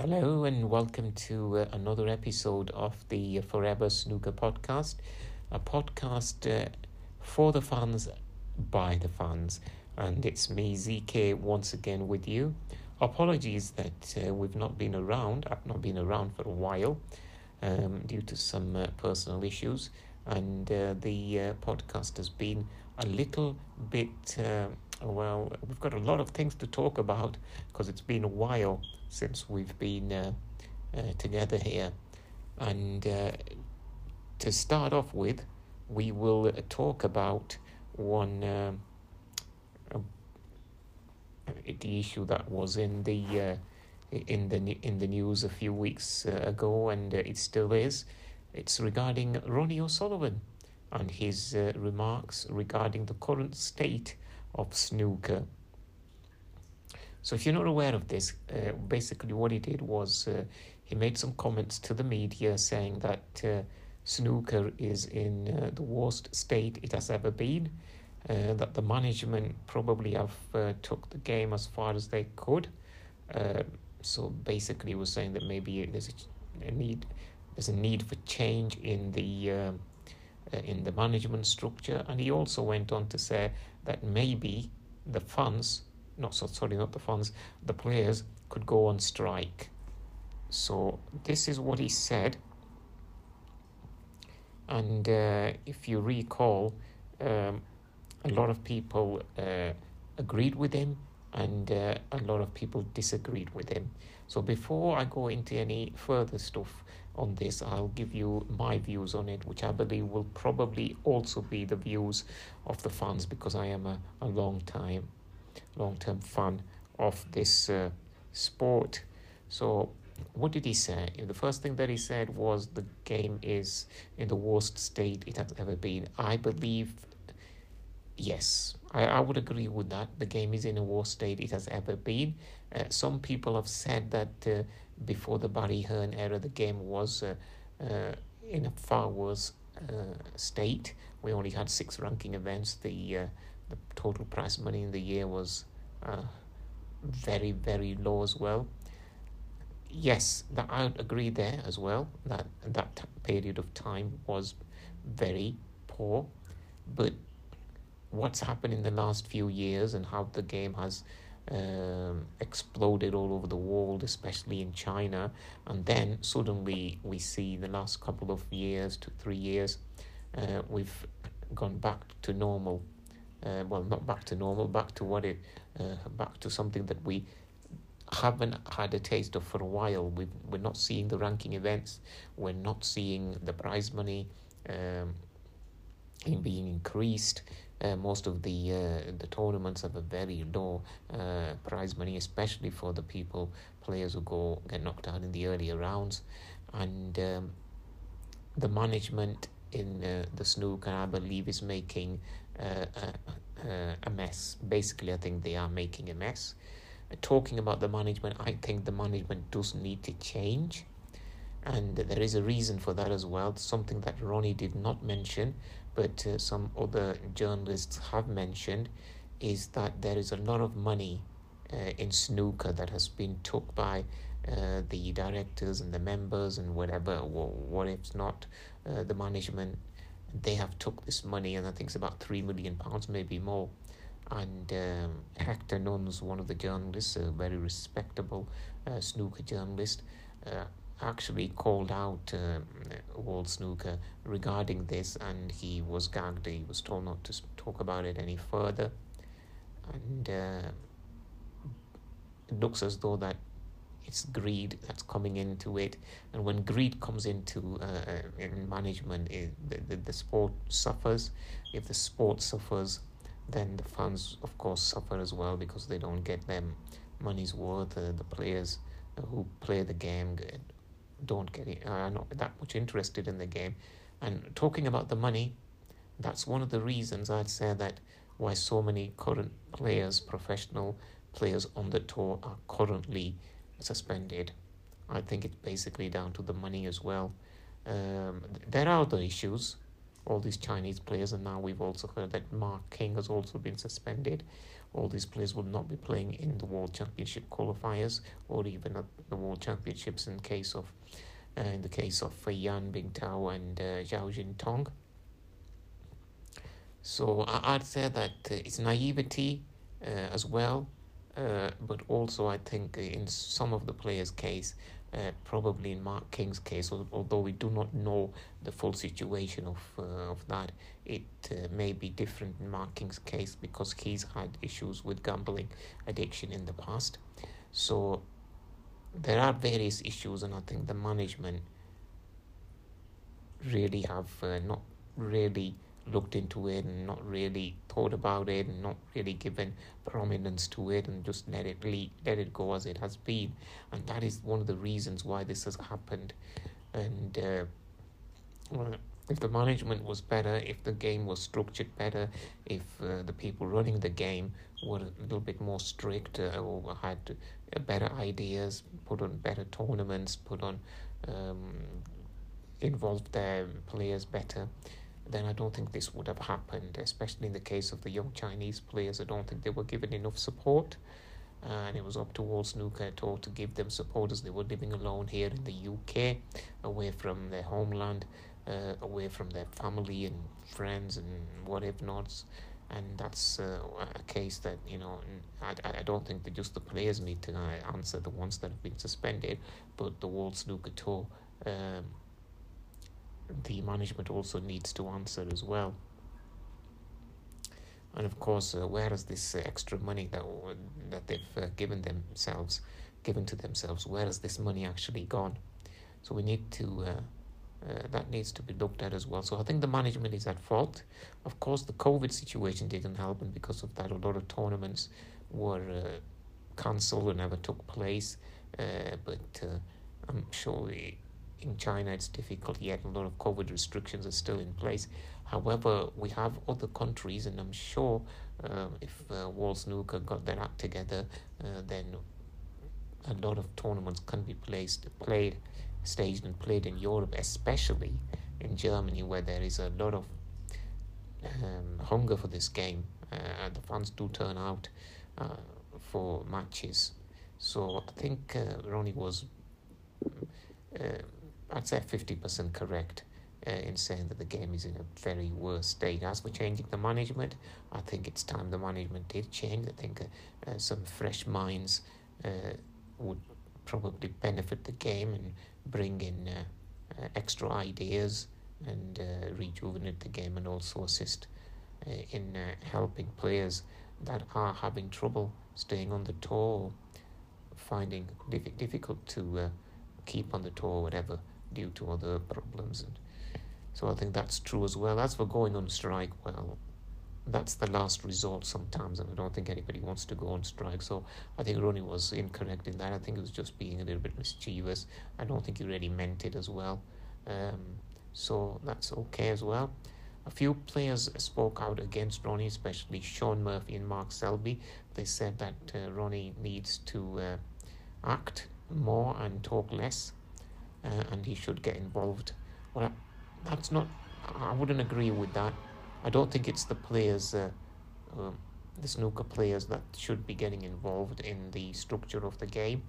Hello and welcome to uh, another episode of the Forever Snooker podcast, a podcast uh, for the fans by the fans. And it's me, ZK, once again with you. Apologies that uh, we've not been around. I've not been around for a while um, due to some uh, personal issues, and uh, the uh, podcast has been a little bit. Well, we've got a lot of things to talk about because it's been a while since we've been uh, uh, together here. And uh, to start off with, we will talk about one um, the issue that was in the uh, in the in the news a few weeks uh, ago, and uh, it still is. It's regarding Ronnie O'Sullivan and his remarks regarding the current state of snooker so if you're not aware of this, uh, basically what he did was uh, he made some comments to the media saying that uh, snooker is in uh, the worst state it has ever been. Uh, that the management probably have uh, took the game as far as they could. so basically, he was saying that maybe there's a, a need, there's a need for change in the in the management structure, and he also went on to say that maybe the funds not so sorry, not the fans, the players could go on strike. So this is what he said. And uh, if you recall, um, a lot of people uh, agreed with him and uh, a lot of people disagreed with him. So before I go into any further stuff on this, I'll give you my views on it, which I believe will probably also be the views of the fans because I am a, a long time long-term fan of this uh, sport. So what did he say? The first thing that he said was the game is in the worst state it has ever been. I believe, yes, I, I would agree with that. The game is in a worse state it has ever been. Uh, some people have said that uh, before the Barry Hearn era, the game was uh, uh in a far worse uh, state. We only had six ranking events. The the total prize money in the year was very very low as well yes that i agree there as well that that period of time was very poor but what's happened in the last few years and how the game has um, exploded all over the world, especially in China, and then suddenly we see the last couple of years to three years, uh, we've gone back to normal uh, well, not back to normal, back to what it, uh, back to something that we haven't had a taste of for a while. we we're not seeing the ranking events. We're not seeing the prize money um, being increased. Uh, most of the uh, the tournaments have a very low uh, prize money, especially for the people players who go get knocked out in the earlier rounds, and um, the management in uh, the snooker, I believe, is making uh, uh, a mess. Basically, I think they are making a mess. Talking about the management, I think the management does need to change. And there is a reason for that as well. Something that Ronnie did not mention, but uh, some other journalists have mentioned, is that there is a lot of money uh, in snooker that has been took by uh, the directors and the members and whatever. What if not uh, the management they have took this money, and I think it's about three million pounds, maybe more. And um, Hector Nunns, one of the journalists, a very respectable uh, snooker journalist, uh, actually called out uh, World Snooker regarding this, and he was gagged. He was told not to talk about it any further. And uh, it looks as though that it's greed that's coming into it and when greed comes into uh, uh, in management it, the, the, the sport suffers if the sport suffers then the fans of course suffer as well because they don't get them money's worth uh, the players who play the game don't get it are not that much interested in the game and talking about the money that's one of the reasons i'd say that why so many current players professional players on the tour are currently suspended. I think it's basically down to the money as well. Um, there are other issues. All these Chinese players, and now we've also heard that Mark King has also been suspended. All these players will not be playing in the World Championship qualifiers or even at the World Championships in case of uh, in the case of uh, Yan Bingtao and uh, Zhao Xintong. So I- would say that uh, it's naivety uh, as well, uh, but also I think in some of the players' case, uh, probably in Mark King's case, although we do not know the full situation of uh, of that, it uh, may be different in Mark King's case because he's had issues with gambling addiction in the past. So there are various issues, and I think the management really have uh, not really looked into it and not really thought about it and not really given prominence to it and just let it le- let it go as it has been. And that is one of the reasons why this has happened. And uh, if the management was better if the game was structured better if uh, the people running the game were a little bit more strict or had uh, better ideas put on better tournaments put on um, involved their players better then I don't think this would have happened, especially in the case of the young Chinese players. I don't think they were given enough support. And it was up to World Snooker Tour to give them support as they were living alone here in the UK, away from their homeland, uh, away from their family and friends and whatever not. And that's uh, a case that, you know, I, I don't think that just the players need to uh, answer, the ones that have been suspended, but the World Snooker Tour. Um, the management also needs to answer as well. And of course, uh, where is this uh, extra money that that they've uh, given themselves, given to themselves? Where has this money actually gone? So we need to. Uh, uh, that needs to be looked at as well. So I think the management is at fault. Of course, the COVID situation didn't help, and because of that, a lot of tournaments were uh, cancelled or never took place. but I'm sure in China it's difficult yet. A lot of COVID restrictions are still in place. However, we have other countries, and I'm sure uh, if uh, World Snooker got their act together, uh, then a lot of tournaments can be placed, played, staged, and played in Europe, especially in Germany, where there is a lot of um, hunger for this game. Uh, the fans do turn out uh, for matches. So I think uh, Ronnie was. Uh, I'd say 50% correct uh, in saying that the game is in a very worse state. As for changing the management, I think it's time the management did change. I think uh, uh, some fresh minds uh, would probably benefit the game and bring in uh, uh, extra ideas and rejuvenate the game and also assist in helping players that are having trouble staying on the tour, finding it difficult to keep on the tour, whatever due to other problems. And so I think that's true as well. As for going on strike, well, that's the last resort sometimes, and I don't think anybody wants to go on strike. So I think Ronnie was incorrect in that. I think he was just being a little bit mischievous. I don't think he really meant it as well. Um, so that's okay as well. A few players spoke out against Ronnie, especially Shaun Murphy and Mark Selby. They said that uh, Ronnie needs to uh, act more and talk less uh, and he should get involved. Well, that's not. I wouldn't agree with that. I don't think it's the players, uh, uh, the snooker players, that should be getting involved in the structure of the game.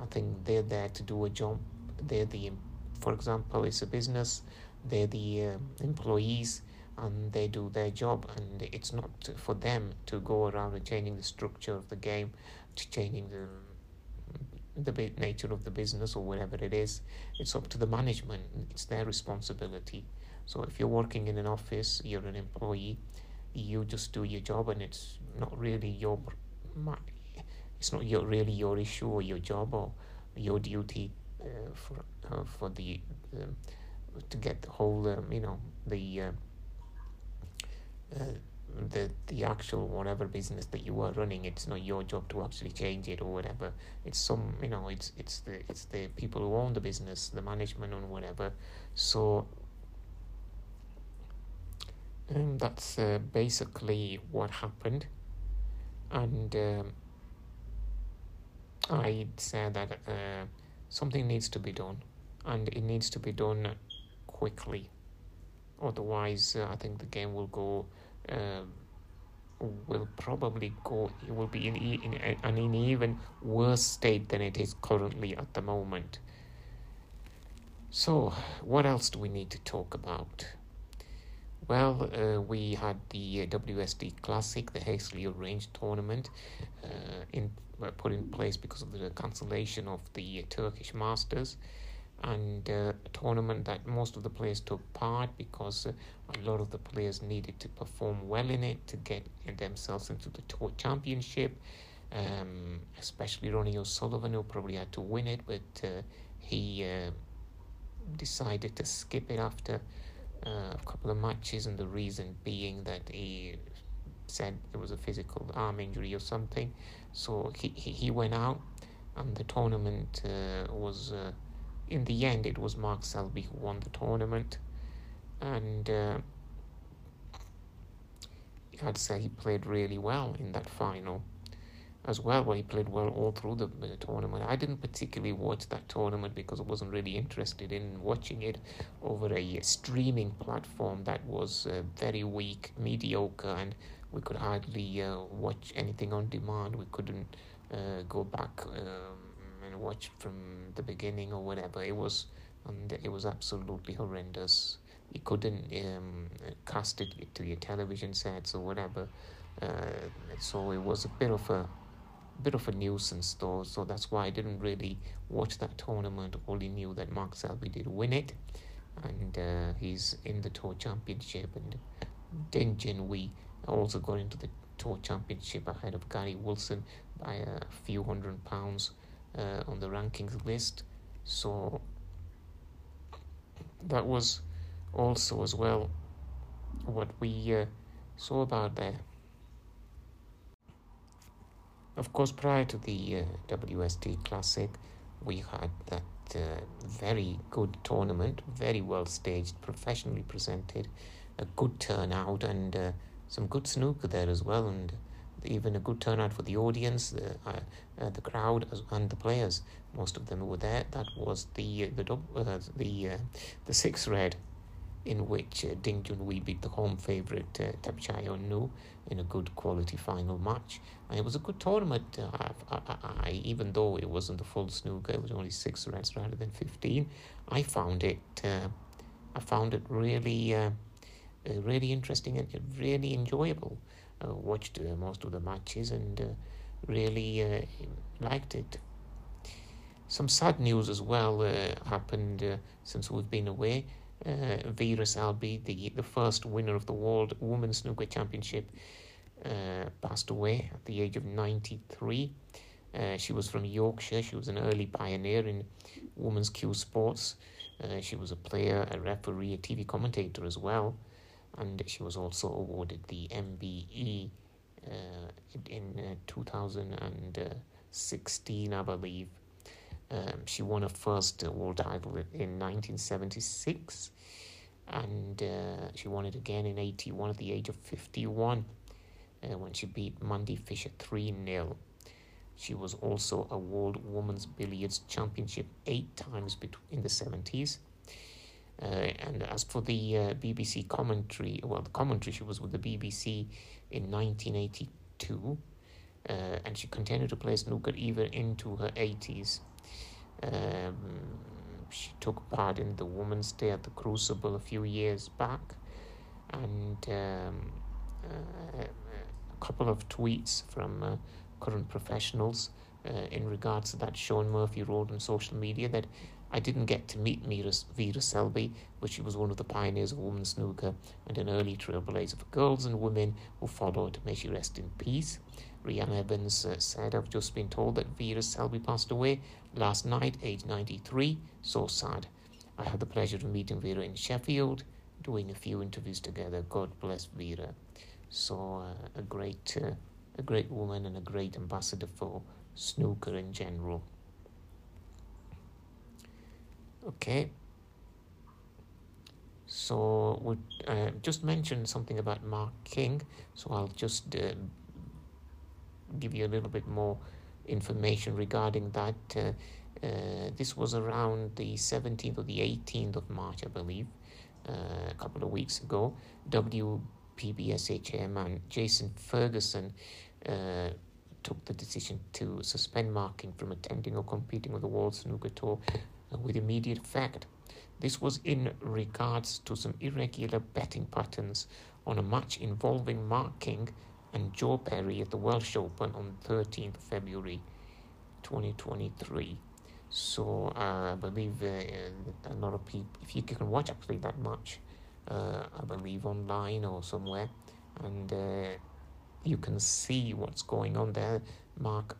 I think they're there to do a job. They're the, for example, it's a business. They're the uh, employees, and they do their job. And it's not for them to go around and changing the structure of the game, to changing the the nature of the business or whatever it is. It's up to the management. It's their responsibility. So if you're working in an office, you're an employee, you just do your job, and it's not really your it's not your really your issue or your job or your duty uh, for uh, for the um, to get the whole um, you know the uh, uh the the actual whatever business that you are running it's not your job to actually change it or whatever. It's some you know it's it's the it's the people who own the business the management and whatever. So and that's uh, basically what happened. And um, I'd say that uh, something needs to be done. And it needs to be done quickly. Otherwise uh, I think the game will go um, will probably go. It will be in, in, in an even worse state than it is currently at the moment. So, what else do we need to talk about? Well, uh, we had the WST Classic, the hastily arranged tournament, uh, in uh, put in place because of the cancellation of the uh, Turkish Masters, and uh, a tournament that most of the players took part because a lot of the players needed to perform well in it to get themselves into the tour championship. Um, especially Ronnie O'Sullivan, who probably had to win it, but he decided to skip it after uh, a couple of matches, and the reason being that he said it was a physical arm injury or something. So he, he, he went out, and the tournament uh, was, uh, in the end, it was Mark Selby who won the tournament. And uh, I'd say he played really well in that final as well, where he played well all through the, the, tournament. I didn't particularly watch that tournament because I wasn't really interested in watching it over a streaming platform that was uh, very weak, mediocre, and we could hardly uh, watch anything on demand. We couldn't uh, go back um, and watch from the beginning or whatever. It was, and it was absolutely horrendous. You couldn't um, cast it to your television sets or whatever. Uh, so it was a bit of a bit of a nuisance though, so that's why I didn't really watch that tournament. Only knew that Mark Selby did win it, and uh, he's in the Tour Championship. And Ding Junhui also got into the Tour Championship ahead of Gary Wilson by a few hundred pounds uh, on the rankings list. So that was also as well what we uh, saw about there. Of course, prior to the uh, WST Classic, we had that uh, very good tournament, very well staged, professionally presented, a good turnout, and uh, some good snooker there as well, and even a good turnout for the audience, the uh, uh, the crowd, and the players. Most of them were there. That was the uh, the the the six red in which uh, Ding Junhui beat the home favourite uh, Thepchaiya Nu in a good quality final match. And it was a good tournament, uh, I, I, I, even though it wasn't the full snooker, it was only six reds rather than 15. I found it, uh, I found it really, uh, uh really interesting and really enjoyable. Uh, watched uh, most of the matches and really liked it. Some sad news as well happened since we've been away uh, Vera Selby, the, the first winner of the World Women's Snooker Championship, uh, passed away at the age of 93. Uh, she was from Yorkshire. She was an early pioneer in women's cue sports. Uh, she was a player, a referee, a TV commentator as well. And she was also awarded the MBE uh, in uh, 2016, I believe. Um, she won her first world title in 1976, and uh, she won it again in 81 at the age of 51 uh, when she beat Mandy Fisher 3 0. She was also a World Women's Billiards Championship eight times in the 70s. Uh, and as for the uh, BBC commentary, well, the commentary, she was with the BBC in 1982, uh, and she continued to play snooker even into her 80s. Um, she took part in the Women's Day at the Crucible a few years back, and um, uh, a couple of tweets from uh, current professionals uh, in regards to that. Shaun Murphy wrote on social media that I didn't get to meet Vera, Selby, but she was one of the pioneers of women's snooker and an early trailblazer for girls and women who followed. May she rest in peace. Reanne Evans uh, said, I've just been told that Vera Selby passed away last night, age 93. So sad. I had the pleasure of meeting Vera in Sheffield, doing a few interviews together. God bless Vera. So uh, a great, uh, a great woman and a great ambassador for snooker in general. Okay. So we uh, just mentioned something about Mark King, so I'll just uh, give you a little bit more information regarding that. Uh, uh this was around the 17th or the 18th of March, I believe, uh, a couple of weeks ago. W PBSHA man Jason Ferguson uh, took the decision to suspend Mark King from attending or competing with the World Snooker Tour with immediate effect. This was in regards to some irregular betting patterns on a match involving Mark King and Joe Perry at the Welsh Open on 13th February 2023. So uh, I believe uh, a lot of people, if you can watch actually that match, uh, I believe online or somewhere, and uh, you can see what's going on there. Mark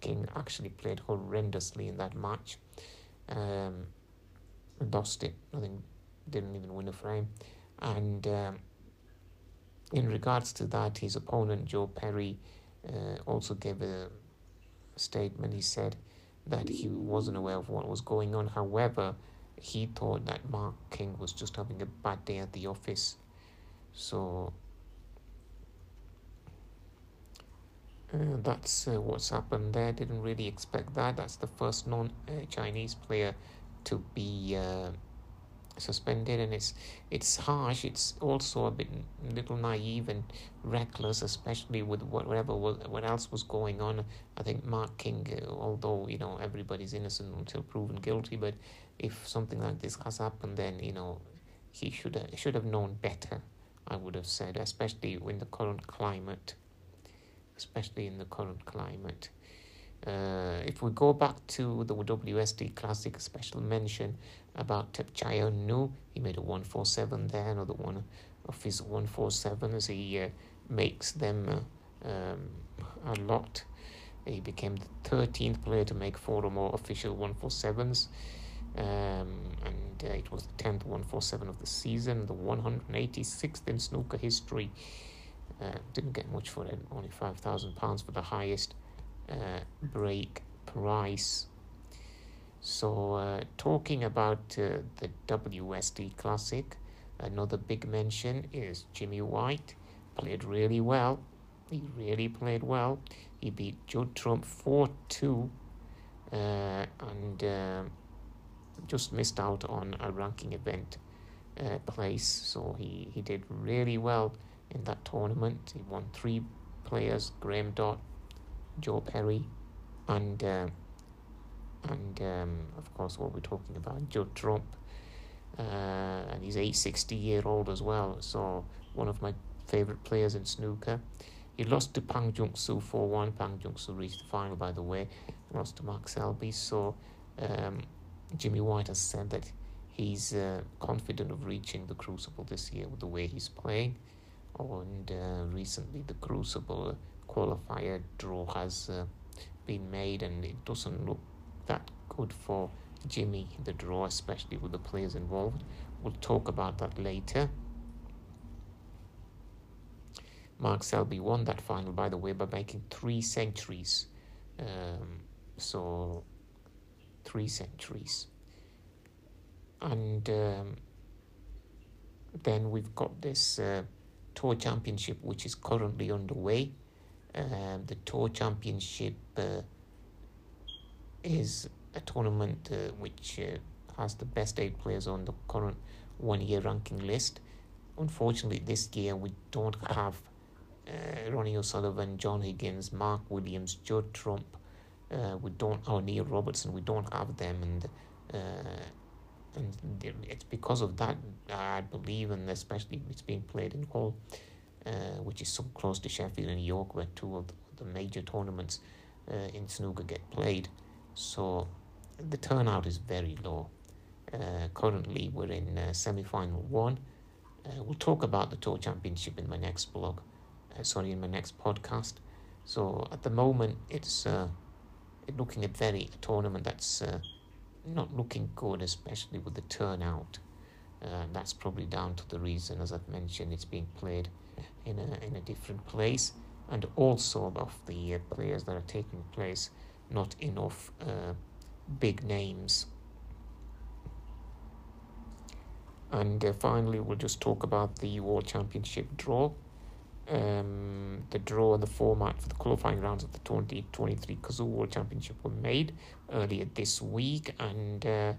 King actually played horrendously in that match. Um, lost it. I think didn't even win a frame. And um, in regards to that, his opponent Joe Perry uh, also gave a statement. He said that he wasn't aware of what was going on. However, he thought that Mark King was just having a bad day at the office. So uh, that's uh, what's happened there. Didn't really expect that. That's the first non Chinese player to be uh, suspended, and it's it's harsh. It's also a bit little naive and reckless, especially with whatever was, what else was going on. I think Mark King, uh, although you know everybody's innocent until proven guilty, but if something like this has happened, then you know he should should have known better. I would have said, especially in the current climate, especially in the current climate. Uh, if we go back to the WST Classic special mention about Thepchaiya Nu, he made a 147 there, another one of his 147 as he uh, makes them uh, um, a lot. He became the 13th player to make four or more official 147s. Um, and uh, it was the 10th 147 of the season, the 186th in snooker history. Uh, didn't get much for it, only £5,000 for the highest uh, break price. So, uh, talking about uh, the WST Classic, another big mention is Jimmy White. Played really well. He really played well. He beat Judd Trump 4 2 uh, and uh, just missed out on a ranking event uh, place. So, he, he did really well in that tournament. He won three players Graeme Dott, Joe Perry, and uh, and um, of course what we're talking about, Judd Trump, uh, and he's a 60 year old as well. So one of my favorite players in snooker. He lost to Pang Junxu 4 1. Pang Junxu reached the final, by the way, lost to Mark Selby. So um, Jimmy White has said that he's uh, confident of reaching the Crucible this year with the way he's playing. And uh, recently, the Crucible qualifier draw has uh, been made, and it doesn't look that good for Jimmy, the draw, especially with the players involved. We'll talk about that later. Mark Selby won that final, by the way, by making three centuries. Um, so, three centuries. And um, then we've got this uh, Tour Championship, which is currently underway. Um, the Tour Championship uh, is a tournament uh, which uh, has the best eight players on the current one year ranking list. Unfortunately, this year we don't have uh, Ronnie O'Sullivan, John Higgins, Mark Williams, Judd Trump. Uh, we don't, or Neil Robertson, we don't have them, and it's because of that I believe, and especially it's being played in Hull uh, which is so close to Sheffield and York, where two of the major tournaments uh, in snooker get played. So the turnout is very low. Uh, currently, we're in uh, semi final one. Uh, we'll talk about the Tour Championship in my next blog, uh, sorry, in my next podcast. So at the moment, it's looking at very a tournament that's not looking good, especially with the turnout. Uh, that's probably down to the reason, as I've mentioned, it's being played in a, in a different place, and also of the uh, players that are taking place, not enough uh, big names. And uh, finally, we'll just talk about the World Championship draw. Um, the draw and the format for the qualifying rounds of the 2023 Cazoo World Championship were made earlier this week, and uh,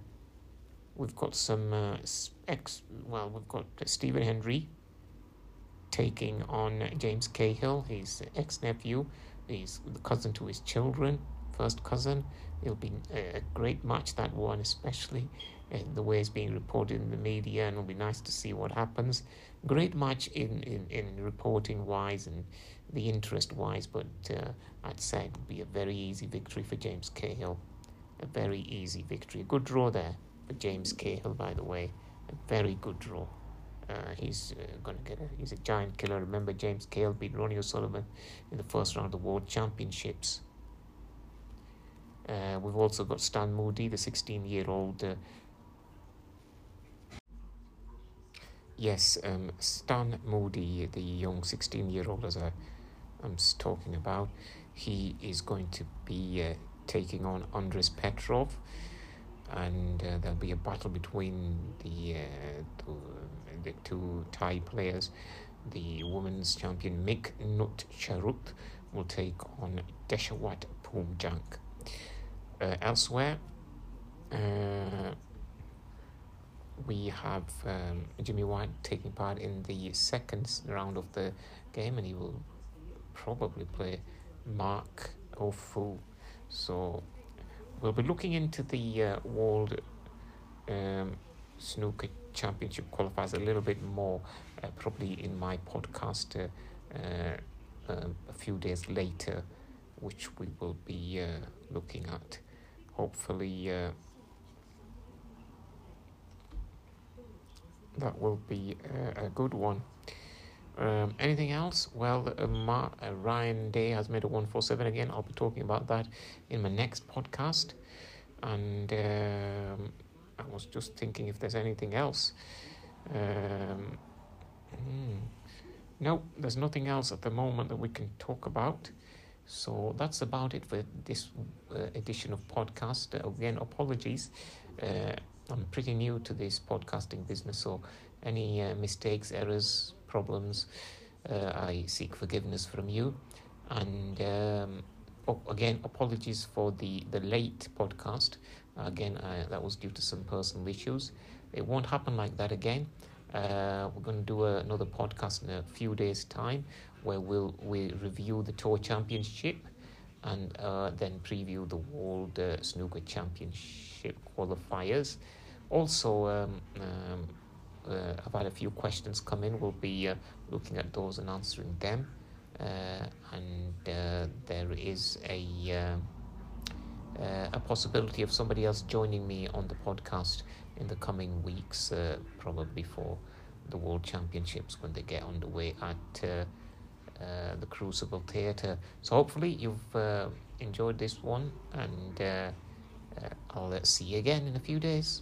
we've got some uh, ex. Well, we've got Stephen Hendry taking on James Cahill, his ex nephew. He's the cousin to his children, first cousin. It'll be a great match, that one, especially the way it's being reported in the media, and it'll be nice to see what happens. Great match in, in, in reporting wise and the interest wise, but uh, I'd say it'll be a very easy victory for James Cahill. A very easy victory. A good draw there for James Cahill, by the way. A very good draw. Uh, he's uh, going to get a he's a giant killer. Remember, James Cahill beat Ronnie O'Sullivan in the first round of the World Championships. Uh, we've also got Stan Moody, the 16 year old uh, Yes, um, Stan Moody, the young 16 year old, as I, am talking about, he is going to be uh, taking on Andres Petrov, and uh, there'll be a battle between the, uh, two, the two Thai players. The women's champion Mik Nut Charut will take on Dechawat Poomjaeng. Uh, elsewhere, uh, we have um, Jimmy White taking part in the second round of the game, and he will probably play Marco Fu. So we'll be looking into the uh, World um, Snooker Championship qualifiers a little bit more, uh, probably in my podcast uh, uh um, a few days later, which we will be uh, looking at. Hopefully uh, that will be a, a good one. Um, anything else? Well, uh, Ma- uh, Ryan Day has made a 147 again. I'll be talking about that in my next podcast. And um, I was just thinking if there's anything else. Um, hmm. No, there's nothing else at the moment that we can talk about. So that's about it for this uh, edition of podcast. Uh, again, apologies. Uh, I'm pretty new to this podcasting business, so any uh, mistakes, errors, problems, uh, I seek forgiveness from you. And um, again, apologies for the, the late podcast. Again, uh, that was due to some personal issues. It won't happen like that again. Uh, we're going to do a, another podcast in a few days' time where we'll we review the tour championship and uh, then preview the World uh, Snooker Championship qualifiers. Also, um, um, uh, I've had a few questions come in. We'll be uh, looking at those and answering them. Uh, and uh, there is a a possibility of somebody else joining me on the podcast in the coming weeks, probably for the World Championships when they get underway at uh, the Crucible Theatre. So hopefully you've uh, enjoyed this one, and uh, uh I'll see you again in a few days.